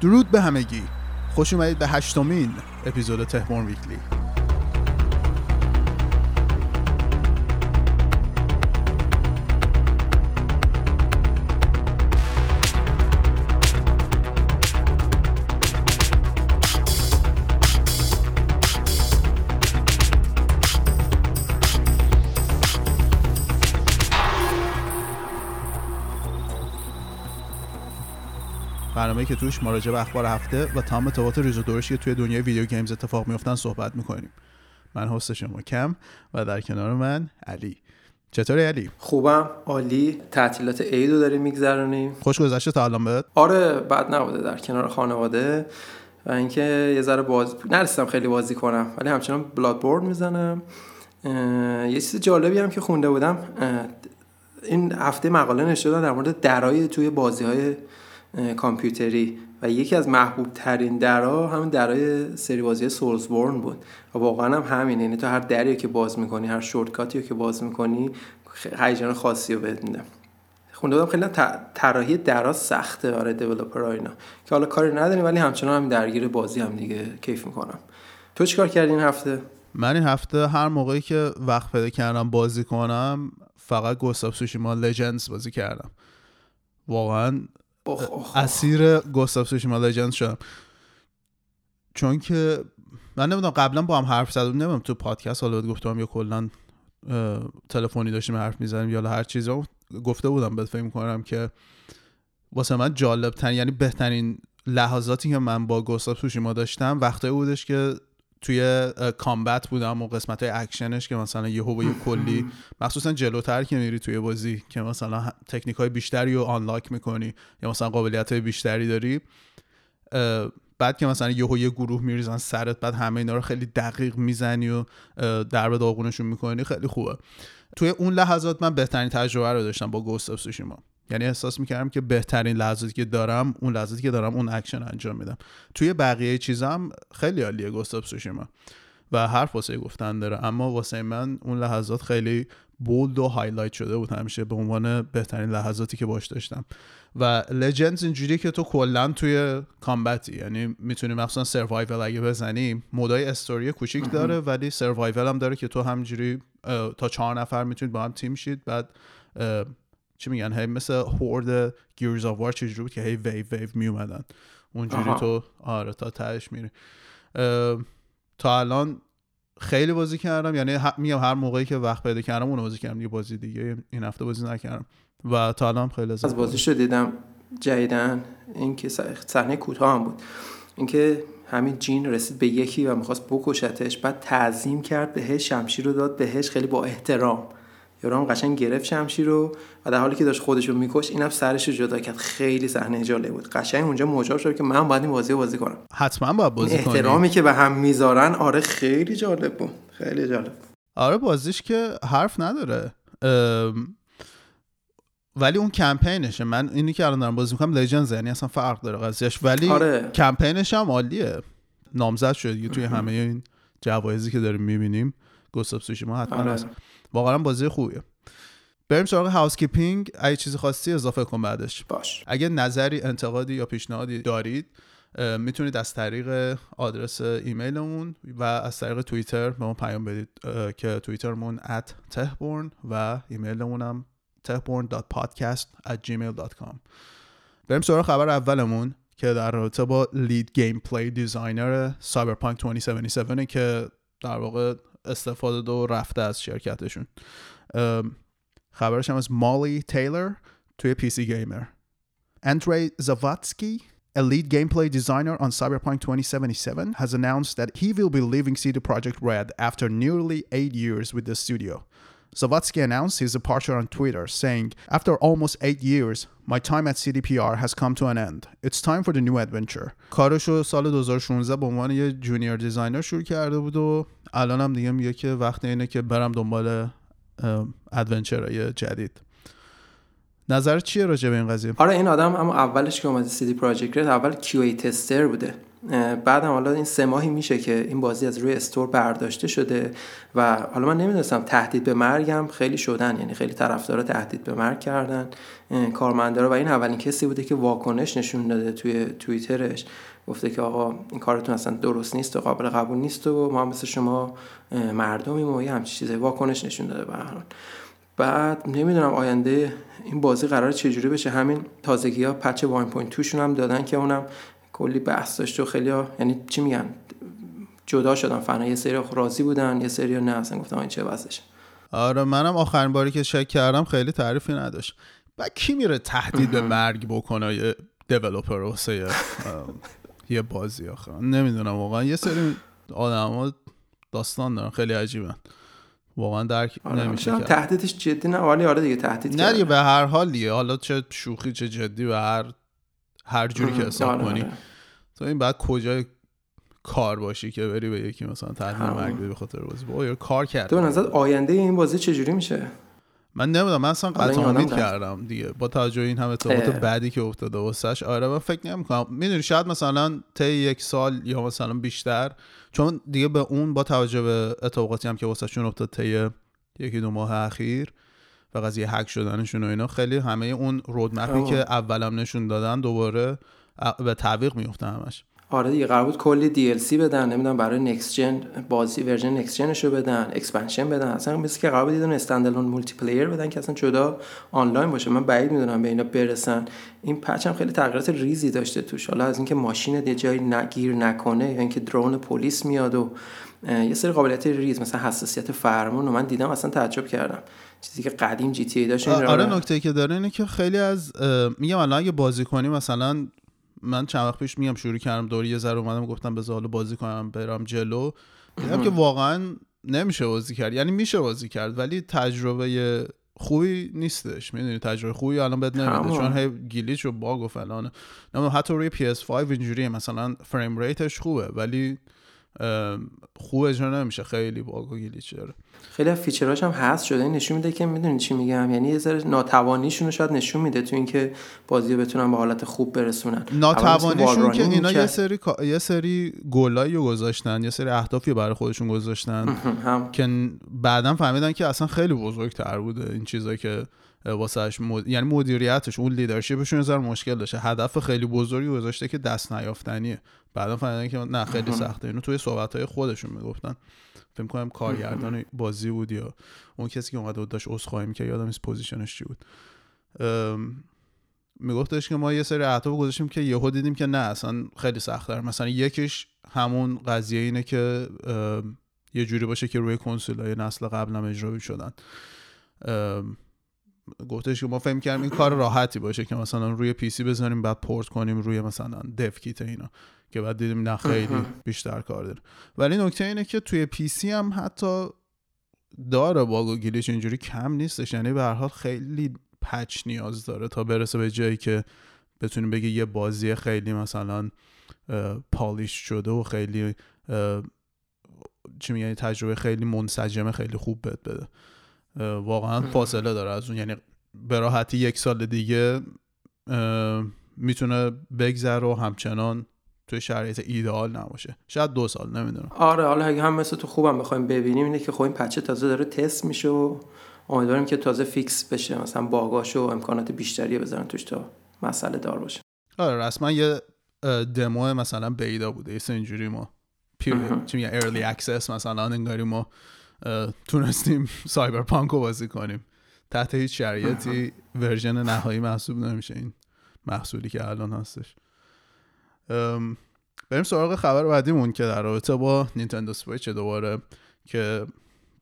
درود به همگی. خوش اومدید به هشتمین اپیزود تهمون ویکلی. برنامه که توش مراجع به اخبار هفته و تمام اتفاقات ریز و که توی دنیای video games اتفاق میفتن صحبت می‌کنیم. من هست شما کم و در کنار من علی. چطوری علی؟ خوبم. عالی. تعطیلات عیدو داریم میگذرونیم. خوش گذشته تا الان بهت. آره بد نبوده در کنار خانواده. و اینکه یه ذره باز نرسیدم خیلی بازی کنم ولی همچنان Bloodborne می‌زنم یه چیز جالبی هم که خونده بودم این هفته مقاله نشده در مورد درای توی بازی های کامپیوتری. و یکی از محبوب ترین درا همین درای سری بازی سولزبورن بود. و واقعا هم همینه یعنی تو هر دری که باز می‌کنی هر شورتکاتی که باز می‌کنی هیجان خاصی رو بهت میده. خونده بودم خیلی طراحی درا سخته برای دیولپر اینا. که حالا کاری نداریم ولی همچنان هم درگیر بازی هم دیگه کیف می‌کنم. تو چیکار کردی این هفته؟ من این هفته هر موقعی که وقت پیدا کردم بازی کنم فقط گوستاف سوشیما لژندز بازی کردم. واقعا اسیر گوستاف سوشیما لژند شدم. چون که من نمی‌دونم قبلا با هم حرف زدم نمی‌دونم تو پادکست حالا گفتم یا کلا تلفنی داشتیم حرف می‌زنیم یا هر چیزی. گفته بودم بهت فکر می‌کنم که واسه من جالب ترین یعنی بهترین لحظاتی که من با گوستاف سوشیما داشتم وقتی بودش که توی combat بودم و قسمت های اکشنش که مثلا یه با یه کلی مخصوصا جلوتر که میری توی بازی که مثلا تکنیک های بیشتری رو unlock می‌کنی یا مثلا قابلیت های بیشتری داری بعد که مثلا یهو یه گروه میریزن سرت بعد همه اینا رو خیلی دقیق می‌زنی و در داغونشون می‌کنی خیلی خوبه. توی اون لحظات من بهترین تجربه رو داشتم با Ghost of یعنی احساس می‌کردم که بهترین لحظاتی که دارم اون لحظاتی که دارم اون اکشن انجام میدم. توی بقیه چیزام خیلی عالیه Ghost of Tsushima و حرف واسه گفتن داره اما واسه من اون لحظات خیلی bold و highlight شده بود همیشه به عنوان بهترین لحظاتی که باش داشتم. و Legends اینجوری که تو کلا توی combat ی یعنی می‌تونی مثلا survival اگه بزنی mode ای story کوچیک داره ولی survival هم داره که تو همجوری تا چهار نفر می‌تونید با هم تیم شید بعد چی میگن؟ هی مثل horde Gears of War چجوری بود که هی ویو ویو می اومدن اونجوری تو آره تا تهش میری. تا الان خیلی بازی کردم. یعنی میگم هر موقعی که وقت پیدا کردم اون بازی کردم. یه بازی دیگه این هفته بازی نکردم. و تا الان خیلی از بازی شد دیدم جدیدن اینکه صحنه کوتاه هم بود. اینکه همین جین رسید به یکی و می‌خواست بکشتش. بعد تعظیم کرد بهش شمشیر رو داد. بهش خیلی با احترام. یارو قشنگ گرفت شمشیر رو و در حالی که داشت خودش رو میکش اینم سرش رو جدا کرد. خیلی صحنه جالب بود. قشنگ اونجا مجاب شد که من باید این بازی بازی کنم. حتما باید بازی کنم احترامی که به هم می‌ذارن آره خیلی جالب بود. خیلی جالب آره بازیش که حرف نداره. ولی اون کمپینشه. من اینی که الان دارم بازی می‌کنم لژندز یعنی اصلا فرق داره قضیهش ولی آره. کمپینش هم عالیه. نامزد شد. توی همه این جوایزی که داریم می‌بینیم. Ghost of Tsushima حتما آره. واقعا بازی خوبیه. بریم سراغ housekeeping اگه چیزی خواستی اضافه کن بعدش. باش. اگه نظری انتقادی یا پیشنهادی دارید می‌تونید از طریق آدرس ایمیلمون و از طریق توییتر به ما پیام بدید که توییترمون at Tehborn و ایمیلمون هم tehborn.podcast at gmail.com بریم سراغ خبر اولمون که در رابطه با lead gameplay designer Cyberpunk 2077 که در واقع استفاده دو رفته از شرکتشون خبرش هم از مالی تیلر توی پی سی گیمر اندری زواتسکی a lead gameplay designer on Cyberpunk 2077, has announced that he will be leaving CD Projekt Red after nearly eight years with the studio. Zavatsky announced his departure on Twitter, saying, After almost eight years, my time at CDPR has come to an end. It's time for the new adventure. کارشو سال 2016 به عنوان یه جونیور دیزاینر شروع کرده بود و الان هم دیگه میگه که وقت اینه که برم دنبال adventure های جدید نظر چیه راجع به این قضیه آره این آدم اما اولش که اومده CD Projekt Red اول QA tester بوده بعد هم حالا این سه ماهی میشه که این بازی از روی store برداشته شده و حالا من نمی‌دونستم تهدید به مرگم خیلی شدن یعنی خیلی طرفدارا تهدید به مرگ کردن کارمندا و این اولین کسی بوده که واکنش نشون داده توی توییترش. گفته که آقا این کارتون اصلا درست نیست و قابل قبول نیست و ما مثل شما مردمیم و یه همچین چیزی واکنش نشون داده به بعد نمی‌دونم آینده این بازی قرار چجوری بشه. همین تازگی ها پچ 1.2 شون هم دادن که اونم کلی بحث داشت و خیلی ها یعنی چی میگن؟ جدا شدن. فنا یه سری راضی بودن یه سری نه اصلا گفتم این چه وضعشه. آره منم آخرین باری که چک کردم خیلی تعریفی نداشت. و کی میره تهدید به مرگ بکنه؟ یه دیولپر واسه یه بازی آخه. نمی‌دونم واقعا یه سری آدم داستان دارن خیلی عجیبن. واقعا درک آره نمیشه تهدیدش جدی نه ولی آره دیگه تهدید نه دیگه به هر حال دیگه. حالا چه شوخی چه جدی و هر هر جوری که حساب آره کنی. آره. تو این بعد کجای کار باشی که بری به یکی مثلا تهدید مرگ به خاطر بازی؟ با کار کرد تو به نظر آینده این بازی چجوری میشه؟ من نمی‌دونم من اصلا قطع کردم دیگه. با توجه این هم اتفاقات بعدی که افتاده واسش آره من فکر نمی‌کنم. می‌دونی شاید مثلا طی یک سال یا مثلا بیشتر چون دیگه به اون با توجه به اتفاقاتی هم که واسهشون افتاد طی یکی دو ماه اخیر و قضیه هک شدنشون و اینا خیلی همه اون رودمپی که اولم نشون دادن دوباره به تعویق میفته همش. آره دیگه قرار بود کلی دی ال بدن نمی‌دونم برای نکست جن بازی version next gen شو بدن expansion بدن. اصلا مثل که قرار بود یه standalone multiplayer بدن که اصلا جدا آنلاین باشه. من بعید می‌دونم به اینا برسن. این patch هم خیلی تغییرات ریزی داشته توش. حالا از اینکه ماشین یه جایی گیر نکنه یا اینکه drone پلیس میاد و یه سری قابلیت ریز مثلا حساسیت فرمون و من دیدم اصلا تعجب کردم. چیزی که قدیم GTA داشت آره نکته که داره اینه که خیلی از میگم الان اگه بازی کنی مثلا من چند وقت پیش میگم شروع کردم دور یه ذره اومدم گفتم به حالا بازی کنم برم جلو. دیدم که واقعا نمیشه بازی کرد. یعنی میشه بازی کرد ولی تجربه خوبی نیستش. می‌دونی تجربه خوبی الان بد نمیده. چون هی گلیچ و باگ و فلانه. حتی روی PS5 اینجوریه. مثلا فریم ریتش خوبه ولی خوب اجرا نمیشه. خیلی باگ و گلیچ داره خیلی فیچراش هم هست. شده. این نشون میده که می‌دونی چی میگم. یعنی یه ذره ناتوانیشون رو شاید نشون میده تو اینکه بازی رو بتونن به حالت خوب برسونن. ناتوانیشون که اینا یه سری یه سری گلایی رو گذاشتن یه سری اهدافی برای خودشون گذاشتن که بعدا فهمیدن که اصلا خیلی بزرگتر بوده این چیزایی که واسهش مد... یعنی مدیریتش اون لیدرشپشون یه مشکل داشته. هدف خیلی بزرگی گذاشته که دست نیافتنیه. بعدا فهمیدن که نه خیلی سخته. اینو توی صحبت های خودشون می‌گفتن. فکر کنم کارگردان بازی بود یا اون کسی که اومده بود داشت عذرخواهی می‌کرد یادم نیست position ش چی بود. میگفتش که ما یه سری اهداف گذاشتیم که یهو دیدیم که نه اصلا خیلی سخت‌تر. مثلا یکیش همون قضیه اینه که یه جوری باشه که روی های نسل قبل هم اجرا شدن. گفتش که ما فکر کردیم این کار راحتی باشه که مثلا روی PC بزنیم بعد پورت کنیم روی مثلا dev kit اینا که بعد دیدیم نه خیلی بیشتر کار داره. ولی نکته اینه که توی پی سی هم حتی داره باگ و گلیچ اینجوری کم نیستش. یعنی به هر حال خیلی پچ نیاز داره تا برسه به جایی که بتونیم بگی یه بازی خیلی مثلا پالیش شده و خیلی چی میگن تجربه خیلی منسجمه خیلی خوب بد بده. واقعا فاصله داره. از اون یعنی به راحتی یک سال دیگه می‌تونه بگذره و همچنان توی شرایط ایدئال نباشه. شاید دو سال نمی‌دونم. آره حالا اگه هم مثل تو خوبم بخوایم ببینیم اینه که خب این patch ه تازه داره تست میشه و امیدواریم که تازه fix بشه. مثلا bug اش و امکانات بیشتری بذارن توش تا مسئله دار باشه. آره رسما یه دمو مثلا بیدا بوده. اینجوری ما. پیر چی میگن؟ early access مثلا انگاری ما تونستیم Cyberpunk رو بازی کنیم. تحت هیچ شرایطی version نهایی محسوب نمیشه این محصولی که الان هستش. بریم سراغ خبر بعدیمون که در رابطه با نینتندو سویچ دوباره که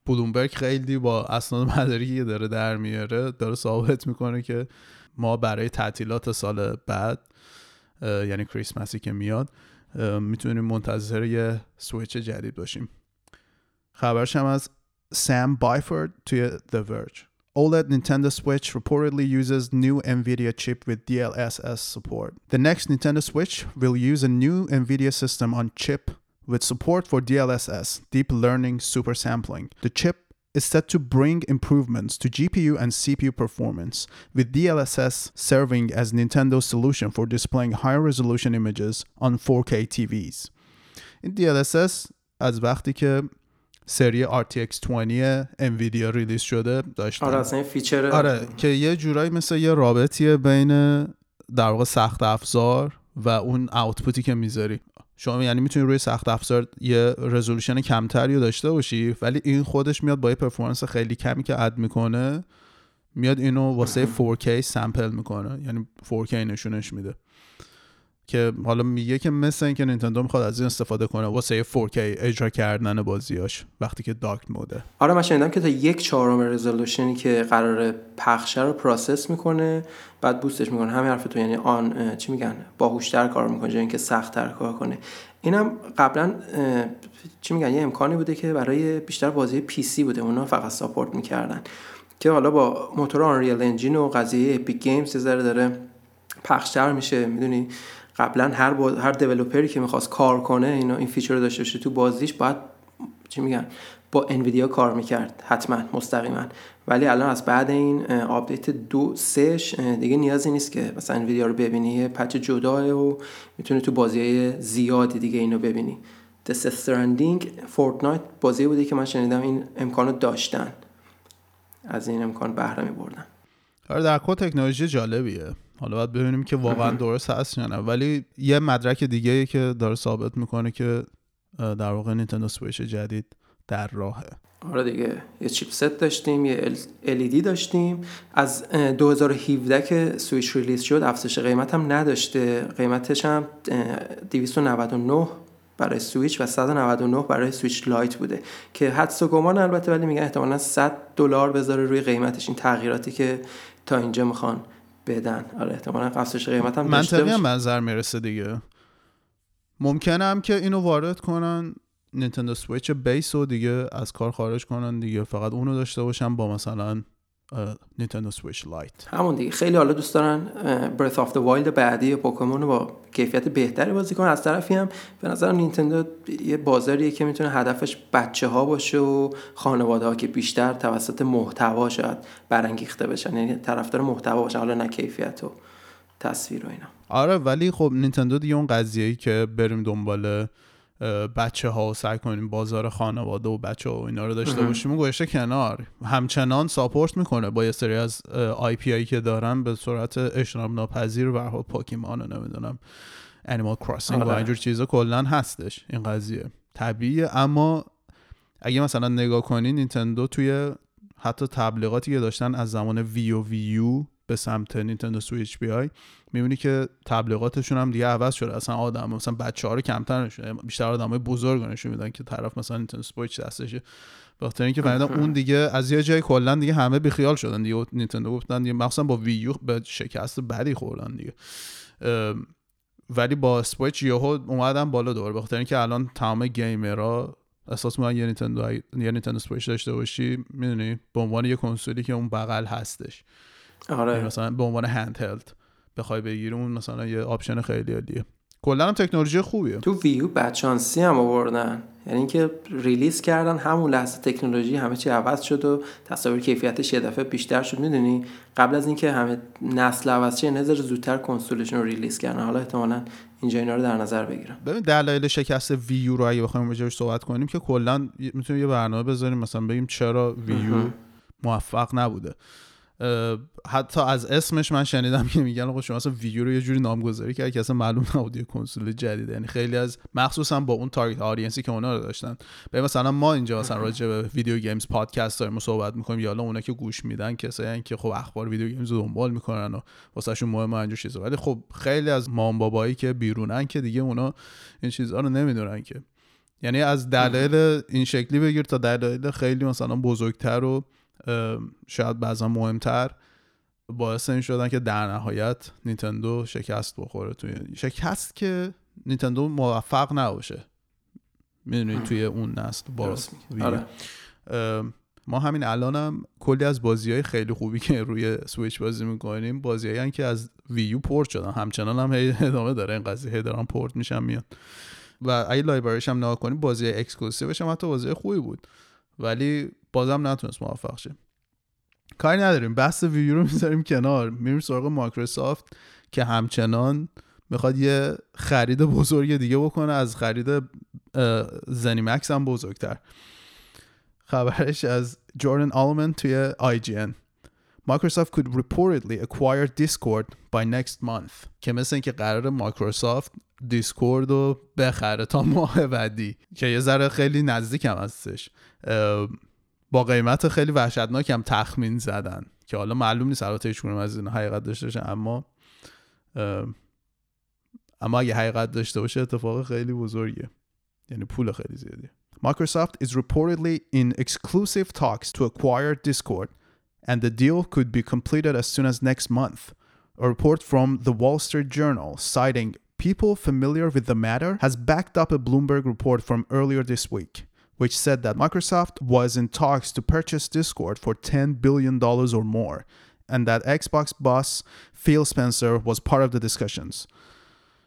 بلومبرگ خیلی با اسناد مدارکی که داره در میاره داره ثابت می‌کنه که ما برای تعطیلات سال بعد یعنی کریسمسی که میاد می‌تونیم منتظر یه سویچ جدید باشیم. خبرش هم از سام بایفورد توی The Verge OLED Nintendo Switch reportedly uses new NVIDIA chip with DLSS support. The next Nintendo Switch will use a new NVIDIA system on chip with support for DLSS, deep learning super sampling. The chip is set to bring improvements to GPU and CPU performance, with DLSS serving as Nintendo's solution for displaying higher resolution images on 4K TVs. این DLSS از وقتی که سری RTX 20 Nvidia release شده داشتن. آره اصلا feature آره که یه جورایی مثل یه رابطیه بین در واقع سخت افزار و اون output ی که می‌ذاری. شما یعنی می‌تونی روی سخت افزار یه resolution کمتری رو داشته باشی ولی این خودش میاد با یه performance خیلی کمی که add می‌کنه میاد اینو واسه 4K sample می‌کنه. یعنی 4K نشونش میده. که حالا میگه که مثل اینکه نینتندو می‌خواد از این استفاده کنه واسه 4K اجرا کردن بازیاش وقتی که docked mode ه. آره من شنیدم که تا یک چهارم resolution ی که قرار پخش رو process می‌کنه بعد boost ش می‌کنه. همین حرف تو یعنی آن چی میگن؟ باهوشتر کار می‌کنه جای اینکه سختتر کار کنه. اینم قبلا چی میگن؟ یه امکانی بوده که برای بیشتر بازی PC بوده. اونا فقط support می‌کردن. که حالا با موتور Unreal Engine و قضیه Epic Games داره پخشتر میشه می‌دونی؟ قبلا هر با... هر developer ی که می‌خواست کار کنه اینا این feature رو داشته باشه تو بازیش باید چی میگن؟ با Nvidia کار می‌کرد حتما مستقیما. ولی الان از بعد این update دو سهش دیگه نیازی نیست که مثلا Nvidia رو ببینی. یه patch جداه و می‌تونی تو بازی زیادی دیگه اینو ببینی. Death Stranding Fortnite بازی بودی که من شنیدم این امکانو داشتن. از این امکان بهره میبردن. آره در کل تکنولوژی جالبیه. حالا باید ببینیم که واقعا درست هست یا نه. ولی یه مدرک دیگه که داره ثابت می‌کنه که در واقع Nintendo Switch جدید در راهه. آره دیگه. یه chipset داشتیم یه LED داشتیم. از 2017 که Switch release شد افزایش قیمت هم نداشته. قیمتش هم 299 برای سویچ و 199 برای Switch Lite بوده. که حدس و گمان البته ولی میگن احتمالا 100 دلار بذاره روی قیمتش. این تغییراتی که تا اینجا می‌خوان بدن. آره احتمالا افزایش قیمت هم منطقی هم منظر می‌رسه دیگه. ممکنه هم که اینو وارد کنن نینتندو سویچ base رو دیگه از کار خارج کنن دیگه. فقط اونو داشته باشن با مثلا نینتندو سویچ لایت همون دیگه. خیلی حالا دوست دارن Breath of the Wild بعدی پوکمون رو با کیفیت بهتری بازی کنن. از طرفی هم به نظر نینتندو یه بازاریه که می‌تونه هدفش بچه ها باشه و خانواده ها که بیشتر توسط محتوا شاید برانگیخته بشن. یعنی طرفدار محتوا باشن. حالا نه کیفیت و تصویر و اینا. آره ولی خب نینتندو دیگه اون قضیه‌ای که بریم دنبال بچه ها و سعی کنیم بازار خانواده و بچه ها و اینا رو داشته باشیم و گوشه کنار. همچنان support می‌کنه با یه سری از IP هایی که دارن به صورت اجتناب ناپذیر و حال پوکیمان رو نمی‌دونم انیمال کراسینگ و اینجور چیزا کلا هستش. این قضیه طبیعیه. اما اگه مثلا نگاه کنین نینتندو توی حتی تبلیغاتی که داشتن از زمان Wii و Wii U به سمت نینتندو سویچ بیای می‌بینی که تبلیغاتشون هم دیگه عوض شده. اصلا آدم مثلا بچه ها رو کمتر نشون بیشتر آدم های بزرگ نشون میدن که طرف مثلا نینتندو سویچ دستشه. بخاطر اینکه فهمیدن اون دیگه از یه جای کلا دیگه همه بیخیال شدن. دیگه نینتندو گفتن دیگه مخصوصا با Wii U یه شکست بدی خوردن دیگه. ولی با سویچ یهو اومدن بالا دور بخاطر اینکه الان تمام گیمرها احساس می‌کنن یه نینتندو یه نینتندو سویچ داشته باشی می‌دونی به عنوان یه کنسولی که اون بغل هستش. آره. یعنی مثلا به عنوان handheld بخوای بگیری اون مثلا یه option خیلی عالیه. کلا هم تکنولوژی خوبیه. تو Wii U بدشانسی هم آوردن. یعنی اینکه release کردن همون لحظه تکنولوژی همه چی عوض شد و تصاویر کیفیتش یه دفعه بیشتر شد. می‌دونی؟ قبل از اینکه همه نسل عوض شه نظر زودتر کنسولشون رو release کردن. حالا احتمالاً اینجا اینا رو در نظر بگیرم. ببین دلایل شکست Wii U رو اگه بخوایم راجعش صحبت کنیم که کلا می‌تونیم یه برنامه بذاریم مثلا بگیم چرا Wii U موفق نبوده. حتی از اسمش من شنیدم که میگن آقا شما اصلا Wii U رو یه جوری نامگذاری کرد که اصلا معلوم نبود یه کنسول جدیده. یعنی خیلی از مخصوصا با اون target audience ی که اونا رو داشتن. به مثلا ما اینجا مثلا راجع به video games پادکست داریم صحبت می‌کنیم یا اونا که گوش میدن کسایی که خب اخبار video games رو دنبال می‌کنن و واسهشون مهمه اینجور چیزا. ولی خب خیلی از مامان بابایی که بیرونن که دیگه اونا این چیزها رو نمی‌دونن که. یعنی از دلایل این شکلی بگیر تا دلایل خیلی مثلا بزرگتر و شاید بعضا مهمتر باعث این شدن که در نهایت نینتندو شکست بخوره توی شکست که نینتندو موفق نباشه. می‌دونی توی اون نسل با آره. ما همین الانم هم کلی از بازی های خیلی خوبی که روی سویچ بازی می‌کنیم بازی هایی که از ویو پورت شدن. همچنان هم ادامه داره. این قضیه هی دارن پورت میشن میان. و اگه library ش هم نگاه کنیم بازی exclusive ش هم حتی بازی خوبی بود. ولی بازم نتونست موفق شه. کاری نداریم بحث Wii U رو می‌ذاریم کنار. میریم سراغ مایکروسافت که همچنان می‌خواد یه خرید بزرگ دیگه بکنه. از خرید ZeniMax هم بزرگتر. خبرش از جوردن آلمن توی IGN Microsoft could reportedly acquire Discord by next month که مثل اینکه قرار مایکروسافت دیسکورد رو بخره تا ماه بعدی که یه ذره خیلی نزدیک هم هستش با قیمت خیلی وحشتناک هم تخمین زدن که حالا معلوم نیست البته هیچ از این حقیقت داشته باشه اما اما اگه حقیقت داشته باشه اتفاق خیلی بزرگیه یعنی پول خیلی زیادیه Microsoft is reportedly in exclusive talks to acquire Discord and the deal could be completed as soon as next month. A report from the Wall Street Journal citing people familiar with the matter has backed up a Bloomberg report from earlier this week, which said that Microsoft was in talks to purchase Discord for $10 billion or more, and that Xbox boss Phil Spencer was part of the discussions.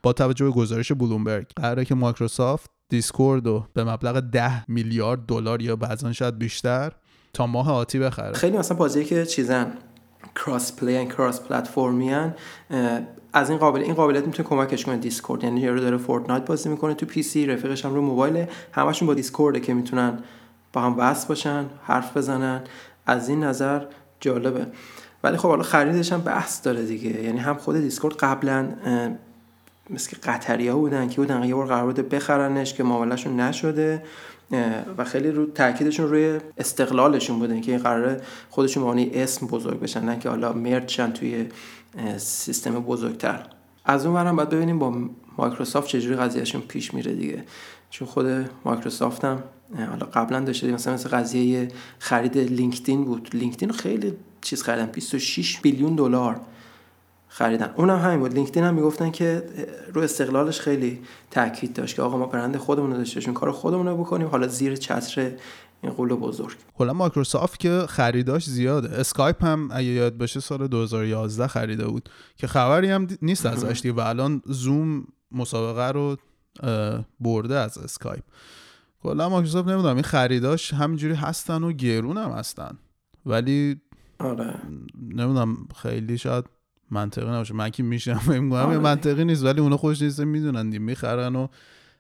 با توجه به گزارش بلومبرگ قراره که مایکروسافت دیسکورد رو به مبلغ 10 میلیارد دلار یا بعضا شاید بیشتر تا ماه آتی بخره خیلی مثلا بازی که چیزن cross-play cross-platform ی ان از این قابل این قابلیت می‌تونه کمکش کنه دیسکورد. یعنی یارو داره فورتنایت بازی می‌کنه تو PC رفیقش هم رو موبایل همشون با دیسکورده که می‌تونن با هم وصل باشن حرف بزنن. از این نظر جالبه. ولی خب حالا خریدش هم بحث داره دیگه. یعنی هم خود دیسکورد قبلا مثل قطری ها بودن که بودن یه بار قرار بوده بخرنش که معاملهشون نشده. و خیلی رو تاکیدشون روی استقلالشون بوده که این قراره خودشون یه اسم بزرگ بشن نه که حالا merge شن توی سیستم بزرگتر. از اون ورم باید ببینیم با مایکروسافت چجوری قضیهشون پیش میره دیگه. چون خود مایکروسافت هم حالا قبلا داشته مثلا مثل قضیه خرید لینکدین بود. لینکدین خیلی چیز خریدن 26 billion دلار. خریدن. اونم همین بود. لینکدین هم می‌گفتن که رو استقلالش خیلی تاکید داشت که آقا ما برند خودمون رو داشته کار خودمون رو بکنیم. حالا زیر چتر این غول بزرگ. کلا مایکروسافت که خریداش زیاده. اسکایپ هم اگه یاد باشه سال 2011 خریده بود. که خبری هم نیست ازش دیگه. و الان زوم مسابقه رو برده از اسکایپ. کلا مایکروسافت نمی‌دونم این خریداش همینجوری هستن و گرون هم هستن. ولی آره. نمی‌دونم خیلی شاید منطقی نباشه. من که میشم میگم آره. منطقی نیست ولی اونا خوش نیست می‌دونن می‌خرن و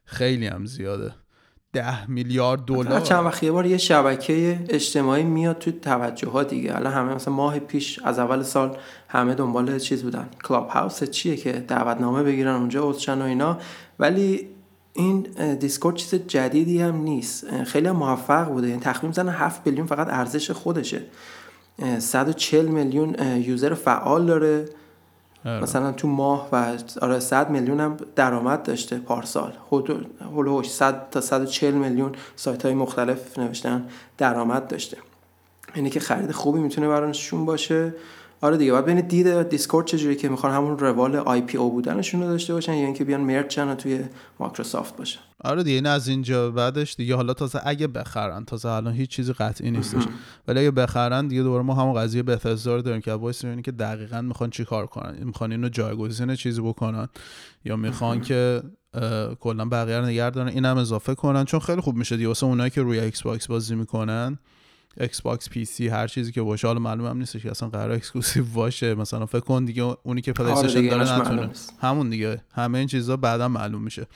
خیلی هم زیاده. ده میلیارد دلار. چند وقت یه بار یه شبکه اجتماعی میاد تو توجه ها دیگه. الان همه مثلا ماه پیش از اول سال همه دنبال چیز بودن. کلاب هاوس چیه که دعوتنامه بگیرن اونجا عضوشن و اینا. ولی این دیسکورد چیز جدیدی هم نیست. خیلی هم موفق بوده. یعنی تخمین زدن 7 میلیون فقط ارزش خودشه. 140 میلیون user فعال داره. آره. مثلا تو ماه و آره 100 میلیون هم درآمد داشته پارسال. حولوش 100 تا 140 میلیون سایت های مختلف نوشتن درآمد داشته. اینه که خرید خوبی می‌تونه براشون باشه. آره دیگه بعد ببینید دید دیسکورد چجوری که می‌خوان همون روال IPO بودنشون رو داشته باشن یا اینکه بیان merge شن توی مایکروسافت باشه آره دیگه این از اینجا بعدش دیگه حالا تازه اگه بخرن تازه الان هیچ چیزی قطعی نیستش. ولی اگه بخرن دیگه دوباره ما همون قضیه Bethesda رو داریم که وایس اینه که دقیقا می‌خوان چی کار کنن. می‌خوان اینو جایگزین چیزی بکنن یا می‌خوان که کلا بقیه رو نگه دارن اینم اضافه کنن. چون خیلی خوب میشه دیگه واسه اونایی که روی Xbox بازی می‌کنن Xbox PC هر چیزی که باشه. حالا معلوم هم نیست که اصلا قرار exclusive باشه. مثلا فکر کن دیگه اونی که PlayStation داره نتونه. همون دیگه. همه این چیزا بعدا معلوم میشه.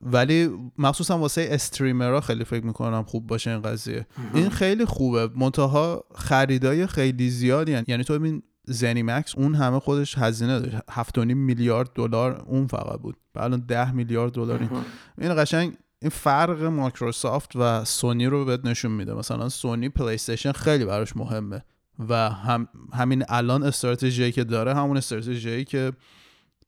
ولی مخصوصا واسه streamer ها خیلی فکر می‌کنم خوب باشه این قضیه. این خیلی خوبه. منتها خریدای خیلی زیادی هن. یعنی تو ببین ZeniMax اون همه خودش هزینه داشت 7.5 میلیارد دلار اون فقط بود. الان 10 میلیارد دلار این. این قشنگ این فرق مایکروسافت و سونی رو بهت نشون میده. مثلا Sony PlayStation خیلی براش مهمه و هم همین الان استراتژی که داره همون استراتژی که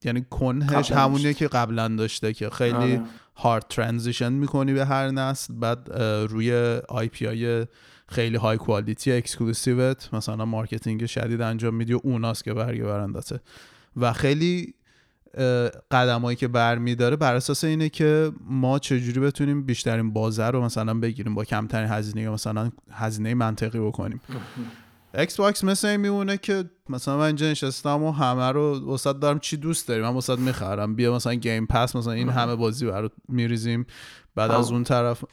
یعنی کنهش همونیه که قبلا داشته که خیلی hard transition می‌کنی به هر نسل بعد روی IP های خیلی high quality exclusive ت مثلا marketing شدید انجام میدی و اوناست که برگه برندته. و خیلی قدمایی که برمیداره بر اساس اینه که ما چجوری بتونیم بیشترین بازه رو مثلا بگیریم با کمترین هزینه یا مثلا هزینه منطقی بکنیم. Xbox مثل این میمونه که مثلا من اینجا نشستم و همه رو وسط دارم چی دوست داریم؟ من وسط می‌خرم. بیا مثلا Game Pass مثلا این همه بازی برات میریزیم. بعد از اون طرف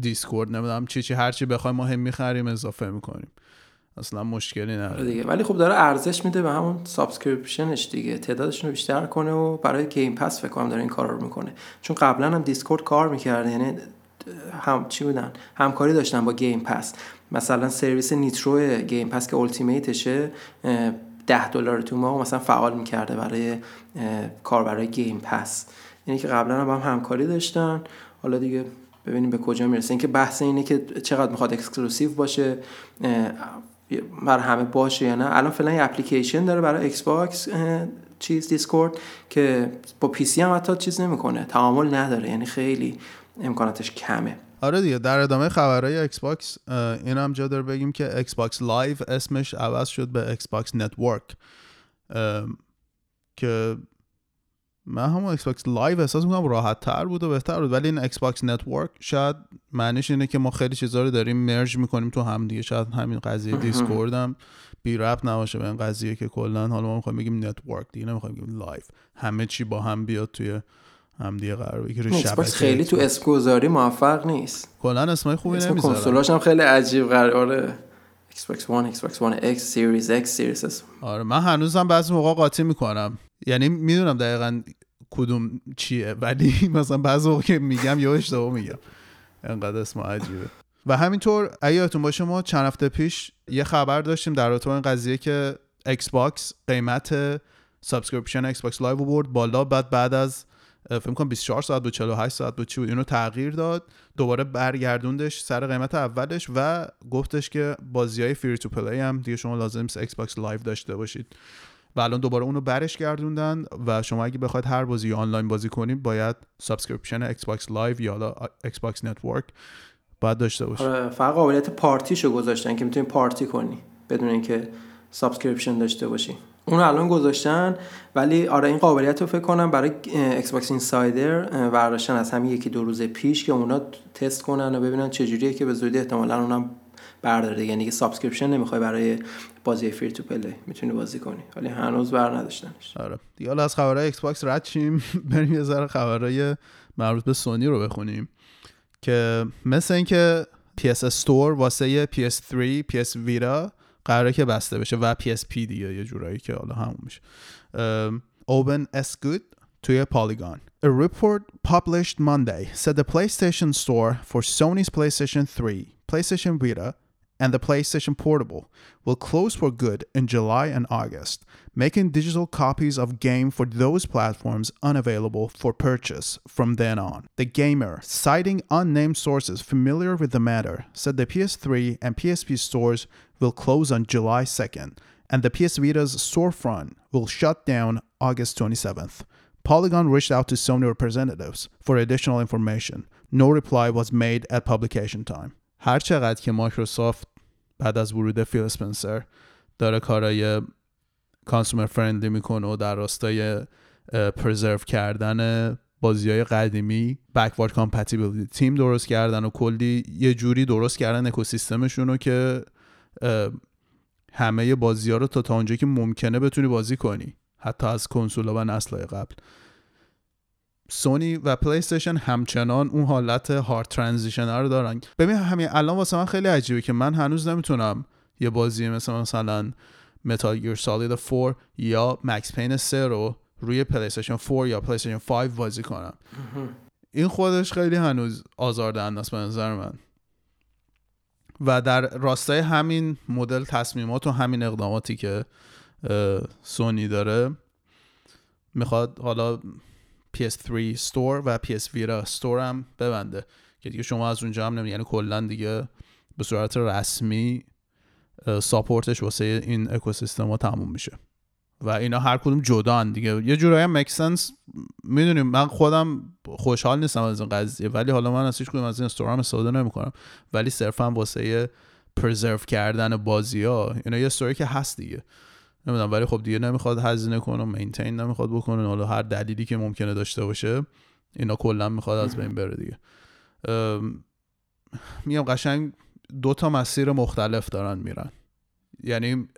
Discord نمی‌دونم چی چی هر چی بخوایم ما هم می‌خریم اضافه می‌کنیم. اصلا مشکلی نداره. آره دیگه. ولی خب داره ارزش میده به همون subscription ش دیگه. تعدادشون رو بیشتر کنه و برای Game Pass فکر کنم داره این کار رو می‌کنه. چون قبلا هم Discord کار می‌کرد یعنی هم چی بودن؟ همکاری داشتن با Game Pass مثلا سرویس Nitro Game Pass که Ultimate شه ده دلار تو ماه مثلا فعال می‌کرده برای کار برای Game Pass یعنی که قبلا هم, هم همکاری داشتن. حالا دیگه ببینیم به کجا می‌رسه. اینکه بحث اینه که چقدر می‌خواد exclusive باشه برای همه باشه یا نه. الان فعلا یه اپلیکیشن داره برای Xbox چیز Discord که با PC هم حتی چیز نمی‌کنه. تعامل نداره یعنی خیلی امکاناتش کمه. آره دیگه در ادامه خبرهای Xbox این هم جا داره بگیم که Xbox Live اسمش عوض شد به Xbox Network که من همون Xbox Live احساس می‌کنم راحت تر بود و بهتر بود ولی این Xbox Network شاید معنیش اینه که ما خیلی چیزا رو داریم merge می‌کنیم تو هم دیگه. شاید همین قضیه Discord هم بی ربط نباشه به این قضیه که کلا حالا ما می‌خوایم بگیم network دیگه نمی‌خوایم بگیم live همه چی با هم بیاد توی هم دیگه قرار بگیره. شبکه خیلی تو اسم گذاری موفق نیست. کلا اسمای خوبی نمی‌ذاره کنسولاش هم خیلی عجیب قراره Xbox One, Xbox One X, Series X, Series S. آره من هنوزم بعضی موقع قاطی می‌کنم. یعنی می‌دونم دقیقا کدوم چیه ولی مثلا بعضی که میگم یا اشتباه میگم. انقدر اسم عجیبه. و همینطور اگه باشه ما چند هفته پیش یه خبر داشتیم در رابطه این قضیه که Xbox قیمت subscription Xbox Live برد بالا بعد بعد از فکر کنم 24 ساعت بود 48 ساعت بود چی بود اینو تغییر داد. دوباره برگردوندش سر قیمت اولش و گفتش که بازی های free-to-play هم دیگه شما لازم نیست Xbox Live داشته باشید. و الان دوباره اونو برش گردوندن و شما اگه بخواید هر بازی آنلاین بازی کنید باید subscription Xbox Live یا Xbox Network باید داشته باشید. آره فقط قابلیت party شو گذاشتن که می‌تونی party کنی بدون اینکه subscription داشته باشی. اون الان گذاشتن ولی آره این قابلیت رو فکر کنم برای Xbox Insider برداشتن از همین یکی دو روز پیش که اونا تست کنن و ببینن چجوریه که به زودی احتمالا اونم برداره یعنی که subscription نمی‌خوای برای بازی free-to-play می‌تونی بازی کنی. ولی هنوز بر نداشتنش. آره. دیگه از خبرهای Xbox رد شیم. بریم یه ذره خبرهای مربوط به سونی رو بخونیم. که مثل اینکه PS Store واسه PS3 PS Vita قراره که بسته بشه و PSP دیگه یه جورایی که حالا همون میشه. Open S Good توی Polygon. A report published Monday said the PlayStation Store for Sony's PlayStation 3, PlayStation Vita, and the PlayStation Portable will close for good in July and August, making digital copies of game for those platforms unavailable for purchase from then on. The gamer, citing unnamed sources familiar with the matter, said the PS3 and PSP stores will close on July 2nd, and the PS Vita's storefront will shut down August 27th. Polygon reached out to Sony representatives for additional information. No reply was made at publication time. هر چقدر که مایکروسافت بعد از ورود فیل اسپنسر داره کارای consumer friendly می‌کنه و در راستای preserve کردن بازی های قدیمی backward compatibility تیم درست کردن و کلی یه جوری درست کردن اکوسیستمشون رو که همه بازی ها رو تا تا اونجایی که ممکنه بتونی بازی کنی حتی از کنسول و نسل قبل. سونی و PlayStation همچنان اون حالت hard transition رو دارن. ببین همین الان واسه من خیلی عجیبه که من هنوز نمی‌تونم یه بازی مثل مثلا Metal Gear Solid 4 یا Max Payne 3 رو روی PlayStation 4 یا PlayStation 5 بازی کنم. این خودش خیلی هنوز آزاردهنده است به نظر من. و در راستای همین مدل تصمیمات و همین اقداماتی که سونی داره می‌خواد حالا PS3 Store و PS Vita Store هم ببنده. که دیگه شما از اونجا هم نمی یعنی کلا دیگه به صورت رسمی ساپورتش واسه این اکوسیستم ها تموم میشه. و اینا هر کدوم جدا دیگه. یه جورایی هم مکسنس می‌دونیم. من خودم خوشحال نیستم از این قضیه. ولی حالا من از هیچ کدوم از این استور هم استفاده نمی‌کنم. ولی صرفا واسه پرزرو کردن بازی ها اینا یه استوری که هست دیگه. نمی‌دونم ولی خب دیگه نمی‌خواد هزینه کنه مینتین نمی‌خواد بکنه. حالا هر دلیلی که ممکنه داشته باشه اینا کلا می‌خواد از بین بره دیگه. میگم قشنگ دو تا مسیر مختلف دارن میرن. یعنی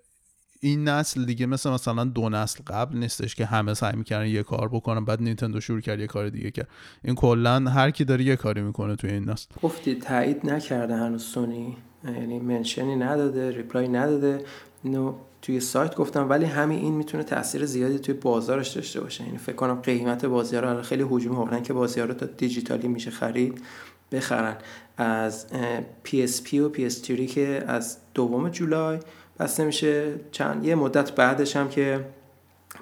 این نسل دیگه مثل مثلا دو نسل قبل نیستش که همه سعی می‌کردن یه کار بکنن بعد نینتندو شروع کرد یه کار دیگه کرد. این کلا هر کی داره یه کاری می‌کنه توی این نسل. گفتی تایید نکرده هنوز سونی. یعنی منشنی نداده ریپلای نداده. اینو توی سایت گفتم ولی همین این می‌تونه تاثیر زیادی توی بازارش داشته باشه. یعنی فکر کنم قیمت بازی رو خیلی هجوم آوردن که بازی رو تا دیجیتالی میشه خرید بخرن. از PSP و PS3 که از دوم جولای بسته میشه. چند یه مدت بعدش هم که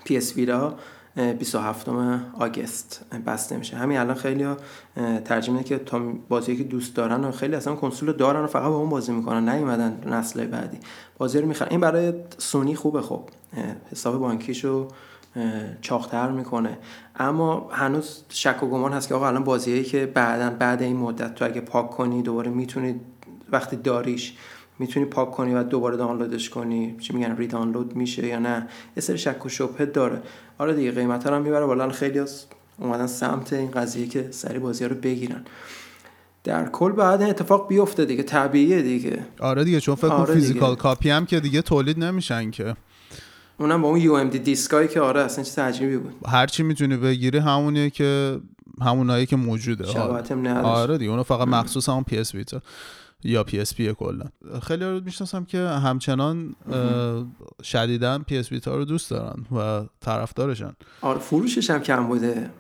PS ویرا 27 آگست. بسته میشه همین الان خیلی ها ترجمه که تا بازی که دوست دارن و خیلی اصلا کنسول دارن و فقط با اون بازی می‌کنن نیومدن نسل بعدی. بازی رو می‌خرن. این برای سونی خوبه خب. حساب بانکیشو چاختر می‌کنه. اما هنوز شک و گمان هست که آقا الان بازیایی که بعدا بعد این مدت تو اگه پاک کنی دوباره می‌تونی وقتی داریش می‌تونی پاک کنی و دوباره دانلودش کنی. چی میگن ری دانلود میشه یا نه؟ یه سری شک و شبهه داره. آره دیگه قیمت هم می‌بره بالا. خیلی از اومدن سمت این قضیه که سری بازی رو بگیرن. در کل بعد این اتفاق بیفته دیگه. طبیعیه دیگه. آره دیگه چون فکر آره physical copy هم که دیگه تولید نمیشن که. اونم با اون UMD disc ایی که آره اصلا چیز عجیبی بود. هر چی می‌تونی بگیری همونیه که همونایی که موجوده. آره. آره دیگه اونو فقط مخصوص همون PS Vita یا PSP کلا. خیلی رو می‌شناسم که همچنان شدیدا PS Vita رو دوست دارن و طرفدارشن. آره فروشش هم کم بوده.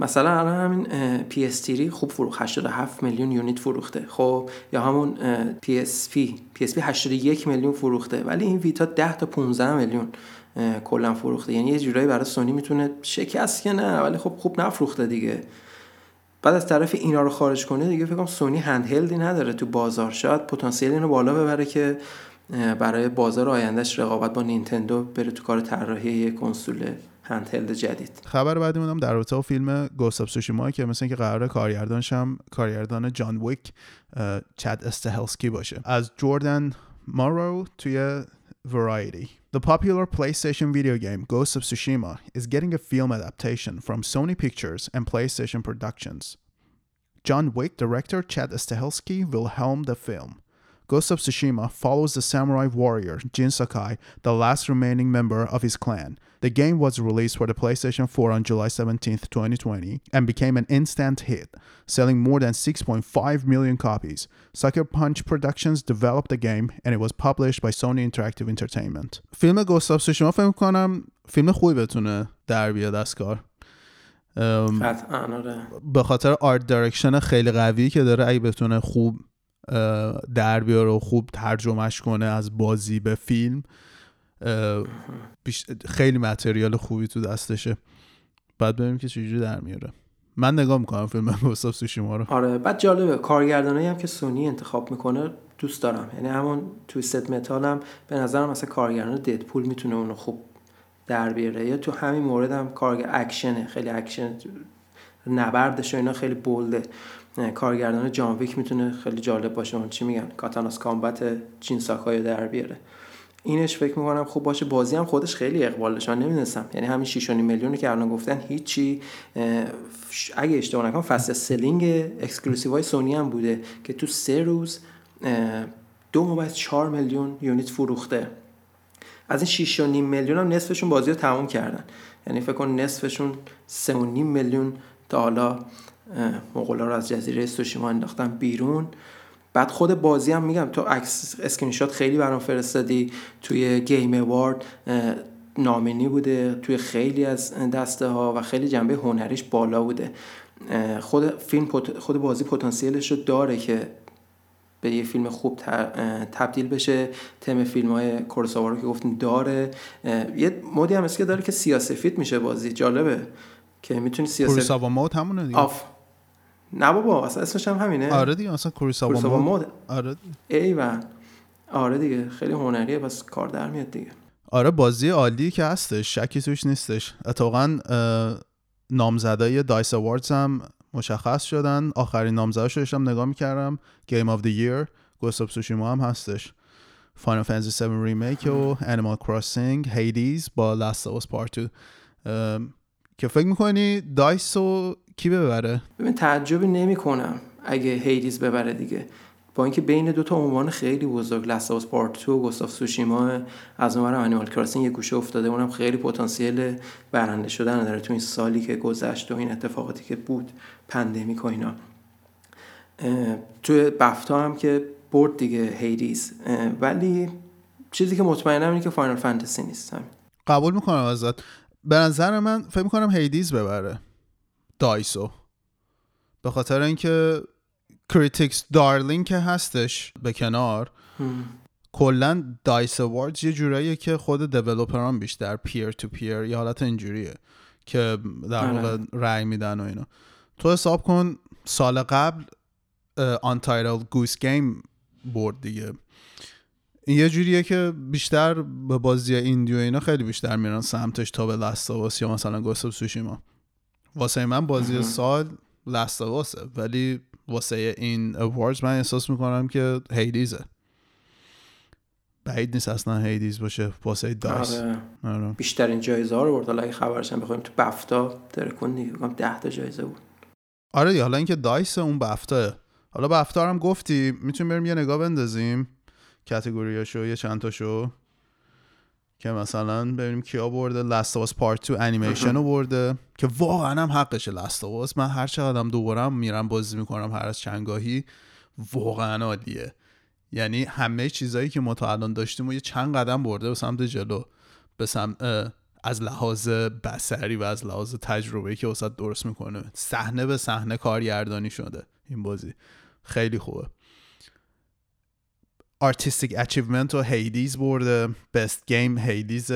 مثلا الان همین PS3 خوب فروخت 87 میلیون unit فروخته. خب یا همون پی اس پی پی اس پی 81 میلیون فروخته. ولی این Vita 10 تا 15 میلیون کلا فروخته. یعنی یه جورایی برای سونی می‌تونه شکست که نه ولی خب خوب نفروخته دیگه. بعد از طرف اینا رو خارج کنه دیگه فکر کنم سونی هندهلدی نداره تو بازار. شاید پتانسیل اینو بالا ببره که برای بازار آیندهش رقابت با نینتندو بره تو کار طراحی کنسول هندهلد جدید. خبر بعدی مونم در رابطه فیلم گوست اف سوشیما که مثل اینکه قرار کارگردانش هم کارگردان جان ویک چد استهلسکی باشه. از جوردن مارو توی Variety. The popular PlayStation video game Ghost of Tsushima is getting a film adaptation from Sony Pictures and PlayStation Productions. John Wick director Chad Stahelski will helm the film. Ghost of Tsushima follows the samurai warrior Jin Sakai, the last remaining member of his clan. The game was released for the PlayStation 4 on July 17, 2020, and became an instant hit, selling more than 6.5 million copies. Sucker Punch Productions developed the game, and it was published by Sony Interactive Entertainment. فیلم گوست آف سوشیما فکر کنم فیلم خوبی بتونه در بیاد از کار. به خاطر آرت دایرکشن خیلی قوی که داره اگه بتونه خوب در بیاره و خوب ترجمهش کنه از بازی به فیلم خیلی material خوبی تو دستشه. بعد ببینیم که چجوری در میاره. من نگاه می‌کنم فیلم Ghost of Tsushima رو. آره بعد جالبه کارگردانایی هم که سونی انتخاب می‌کنه دوست دارم. یعنی همون Twisted Metal هم به نظرم مثلا کارگردان Deadpool می‌تونه اونو خوب در بیاره. یا تو همین مورد هم کارگر اکشنه خیلی اکشن نبردش و اینا خیلی bold ه. کارگردان John Wick می‌تونه خیلی جالب باشه. اون چی میگن؟ katanas combat Jin Sakai در بیاره. اینش فکر می‌کنم خوب باشه. بازی هم خودش خیلی اقبال داشت من یعنی همین 6.5 میلیونی که الان گفتن هیچی اگه اشتباه نکنم fast selling exclusive های سونی هم بوده که تو سه روز دو ممیز 4 میلیون unit فروخته. از این 6.5 میلیون هم نصفشون بازی رو تموم کردن. یعنی فکر کن نصفشون 3.5 میلیون تا حالا مغولا رو از جزیره Tsushima انداختن بیرون. بعد خود بازی هم میگم تو عکس اسکرین شات خیلی برام فرستادی. توی Game Award nominee بوده توی خیلی از دسته ها و خیلی جنبه هنریش بالا بوده. خود فیلم خود بازی پتانسیلش رو داره که به یه فیلم خوب تبدیل بشه. تم فیلم های کورساوا رو که گفتیم داره. یه مودی هم که داره که سیاسفید میشه بازی. جالبه که می‌تونی سیاست کورساوا مود همونه دیگه. آف. نه بابا اصلا اسمش هم همینه. آره دیگه اصلا کوریساوا مود آره. ایوان. آره دیگه خیلی هنریه بس کار در میاد دیگه. آره بازی عالی که هستش شکی توش نیستش. اتفاقا نامزدای DICE Awards هم مشخص شدن. آخرین نامزداشو داشتم نگاه می‌کردم. Game of the Year Ghost Tsushima هم هستش. Final Fantasy 7 Remake و Animal Crossing Hades با Last of Us Part 2 که فکر می‌کنی DICE رو کی ببره؟ ببین تعجبی نمی کنم اگه Hades ببره دیگه. با اینکه بین دو تا عنوان خیلی بزرگ Last of Us Part 2 و Ghost of Tsushima از اونور Animal Crossing یه گوشه افتاده اونم خیلی پتانسیل برنده شدن داره تو این سالی که گذشت و این اتفاقاتی که بود pandemic و اینا. توی BAFTA هم که برد دیگه Hades ولی چیزی که مطمئنم اینه که Final Fantasy نیست. قبول می‌کنم ازت. به نظر من فکر می‌کنم Hades ببره. DICE و. به خاطر اینکه critics darling که هستش به کنار کلا DICE Awards یه جوراییه که خود developer ان بیشتر peer to peer یه حالت اینجوریه که در واقع آره. رأی میدن و اینا. تو حساب کن سال قبل Untitled Goose Game برد دیگه. این یه جوریه که بیشتر به بازی indie و اینا خیلی بیشتر میرن سمتش تا به Last of Us یا مثلا Ghost of Tsushima واسه من بازی سال Last of Us ه ولی واسه این awards من احساس می‌کنم که Hades ه بعید نیست اصلا Hades باشه واسه DICE آره. آره. بیشترین جایزه ها رو برد. حالا اگه خبرش هم بخوایم تو BAFTA ترکون دیگه 10 تا جایزه بود. آره حالا اینکه DICE اون BAFTA حالا BAFTA هم گفتی. می‌تونیم بریم یه نگاه بندازیم. category اشو یه چند تاشو که مثلا ببینیم کیا برده Last of Part 2 انیمیشن رو برده که واقعا هم حقشه Last of من هر چقدرم دوبارم میرم بازی می‌کنم هر از چنگاهی واقعا عالیه. یعنی همه چیزایی که ما تا الان داشتیم و یه چند قدم برده به سمت جلو. به سمت از لحاظ بصری و از لحاظ تجربه که وسط درست می‌کنه. صحنه به صحنه کارگردانی شده این بازی. خیلی خوبه. Artistic Achievement و Hades برده. Best Game Hades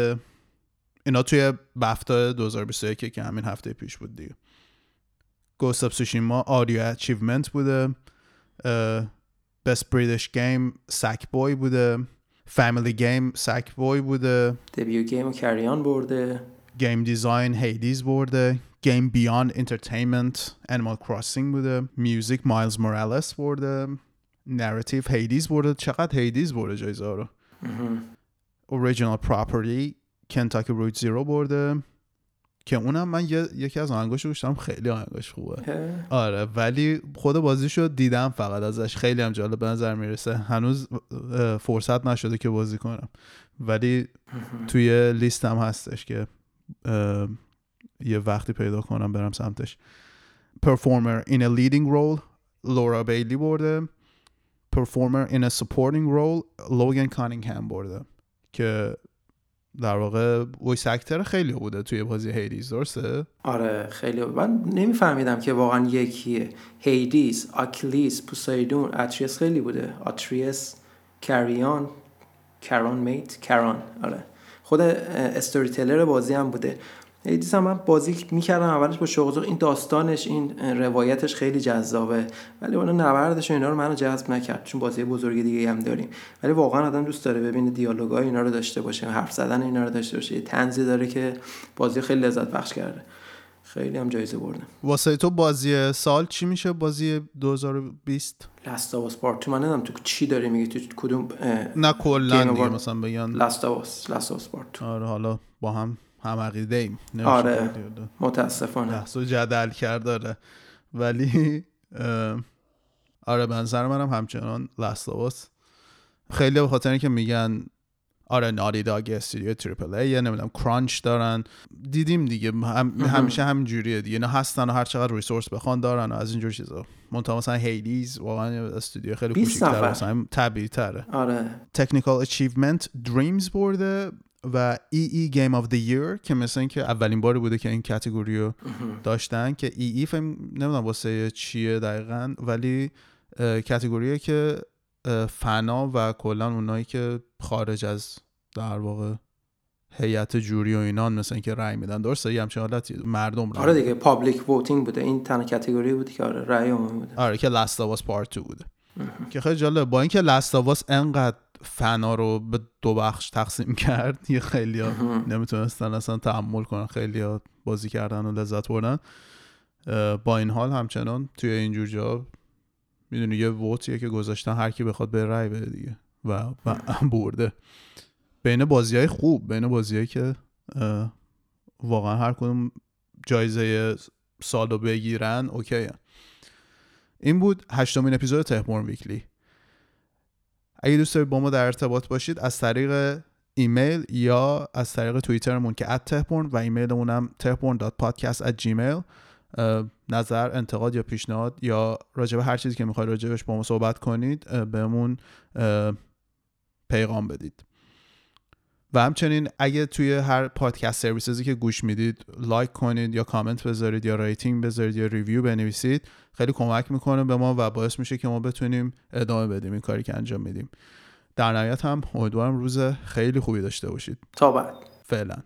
اینا توی BAFTA 2021 که همین هفته پیش بود دیگه. Ghost of Tsushima Audio Achievement بوده. Best British Game Sackboy بوده. Family Game Sackboy بوده. Debut Game و Carrion برده. Game Design Hades برده. Game Beyond Entertainment Animal Crossing بوده. Music Miles Morales برده. Narrative Hades برده چقدر Hades برده جایزه رو؟ Original Property Kentucky Route Zero برده. که اونم من یکی از آهنگاش رو خیلی آهنگاش خوبه. آره ولی خود بازیشو دیدم فقط ازش. خیلی هم جالب به نظر می‌رسه. هنوز فرصت نشده که بازی کنم. ولی توی لیستم هستش که یه وقتی پیدا کنم برم سمتش. پرفورمر in a leading role لورا بیلی برده. پرفورمر in a supporting role لوگن کانینگهم برده که در واقع ویس اکتر خیلی بوده توی بازی هیدیز درسته؟ آره خیلی. من نمیفهمیدم که واقعا یکیه هیدیز آکلیس پوسایدون اتریس خیلی بوده. آتریس کریان کران میت کران آره. خود استوری تلر بازی هم بوده. ایدیس هم من بازی می‌کردم اولش با شوق این داستانش این روایتش خیلی جذابه. ولی اون نبردش و اینا رو منو جذب نکرد. چون بازی بزرگ دیگه هم داریم. ولی واقعا آدم دوست داره ببینه دیالوگای اینا رو داشته باشه حرف زدن اینا رو داشته باشه. تنزی داره که بازی خیلی لذت بخش کرده. خیلی هم جایزه برده. واسه تو بازی سال چی میشه؟ بازی 2020 Last of Part من نمی‌دونم تو چی داری میگی تو کدوم نه کلا مثلا بگن Last of Last آره حالا با هم هم عقیده ایم. آره متاسفانه. بحث جدل کرد داره ولی آره به نظر منم همچنان لاستاوس خیلی به خاطر اینکه میگن آره Naughty Dog studio triple A یا نمی‌دونم crunch دارن. دیدیم دیگه هم همیشه هم جوریه دیگه. اینا هستن و هر چقدر resource بخوان دارن و از اینجور چیزا. منتها مثلا Hades واقعا studio خیلی کوچیک‌تر مثلا طبیعی تره آره. technical achievement Dreams برده و AA game of the year که مثل اینکه اولین باری بوده که این category رو داشتن که ای ای فهم نمی‌دونم واسه چیه دقیقا ولی category ه که فنا و کلا اونایی که خارج از در واقع هیئت jury و اینان مثل اینکه رأی میدن. درسته یه همچین حالتی. مردم آره دیگه public voting بوده. این تنها category بودی که آره رأی عمومی بوده. آره که Last of Us Part بوده. که خیلی جالب با اینکه Last of Us انقدر فنا رو به دو بخش تقسیم کرد. یه خیلی ها نمی‌تونستن اصلا تحمل کنن خیلی ها بازی کردن و لذت بردن. با این حال همچنان توی اینجور جا می‌دونی یه ووتیه که گذاشتن هر کی بخواد به رای بده دیگه و, و برده. بین بازی های خوب بین بازی که واقعا هر کدوم جایزه سالو بگیرن اوکی این بود هشتمین اپیزود تهمورن ویکلی. اگه دوست دارید با ما در ارتباط باشید از طریق ایمیل یا از طریق توییترمون که ات تهپورن و ایمیلمون هم gmail نظر انتقاد یا پیشنهاد یا راجبه هر چیزی که می‌خواید راجبش با ما صحبت کنید بهمون پیغام بدید. و همچنین اگه توی هر پادکست services ی که گوش می‌دید لایک کنید یا کامنت بذارید یا rating بذارید یا review بنویسید خیلی کمک می‌کنه به ما و باعث میشه که ما بتونیم ادامه بدیم این کاری که انجام میدیم. در نهایت هم امیدوارم روز خیلی خوبی داشته باشید. تا بعد. فعلا.